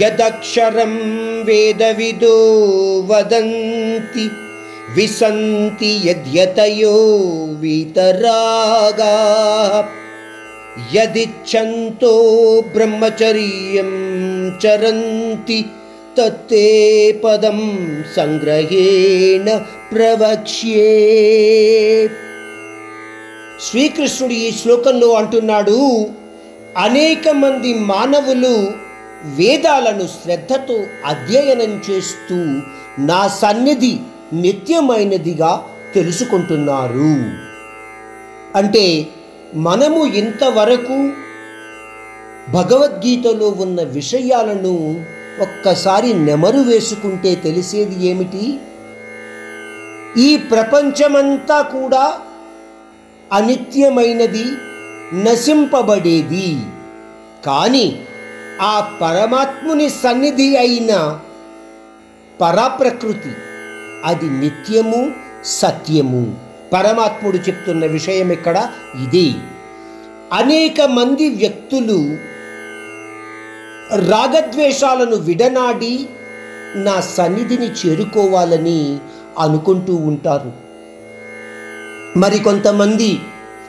యదక్షరం వేదవిదో వదంతి విసంతి యద్యతయో వీతరాగా. యదిచ్ఛంతో బ్రహ్మచర్యం చరంతి తత్తే పదం సంగ్రహేణ ప్రవక్ష్యే. శ్రీకృష్ణుడు ఈ శ్లోకంలో అంటున్నాడు అనేక మంది మానవులు వేదాలను శ్రద్ధతో అధ్యయనం చేస్తూ నా సన్నిధి నిత్యమైనదిగా తెలుసుకుంటున్నారు. అంటే మనము ఇంతవరకు భగవద్గీతలో ఉన్న విషయాలను ఒక్కసారి నెమరు వేసుకుంటే తెలిసేది ఏమిటి? ఈ ప్రపంచమంతా కూడా అనిత్యమైనది నశింపబడేది. కానీ ఆ పరమాత్ముని సన్నిధి అయిన పరాప్రకృతి. అది నిత్యము సత్యము. పరమాత్ముడు చెప్తున్న విషయం ఇక్కడ ఇది. అనేక మంది వ్యక్తులు రాగద్వేషాలను విడనాడి నా సన్నిధిని చేరుకోవాలని అనుకుంటూ ఉంటారు. మరికొంతమంది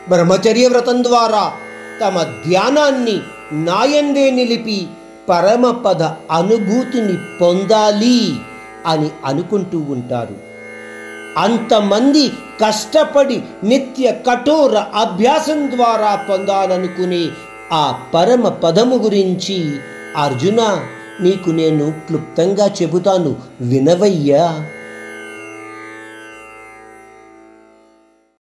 బ్రహ్మచర్య వ్రతం ద్వారా తమ ధ్యానాన్ని నాయందే నిలిపి పరమపద అనుభూతిని పొందాలి అని అనుకుంటూ ఉంటారు. అంతమంది కష్టపడి నిత్య కఠోర అభ్యాసం ద్వారా పొందాలనుకునే ఆ పరమ పదము గురించి అర్జున నీకు నేను క్లుప్తంగా చెబుతాను వినవయ్యా?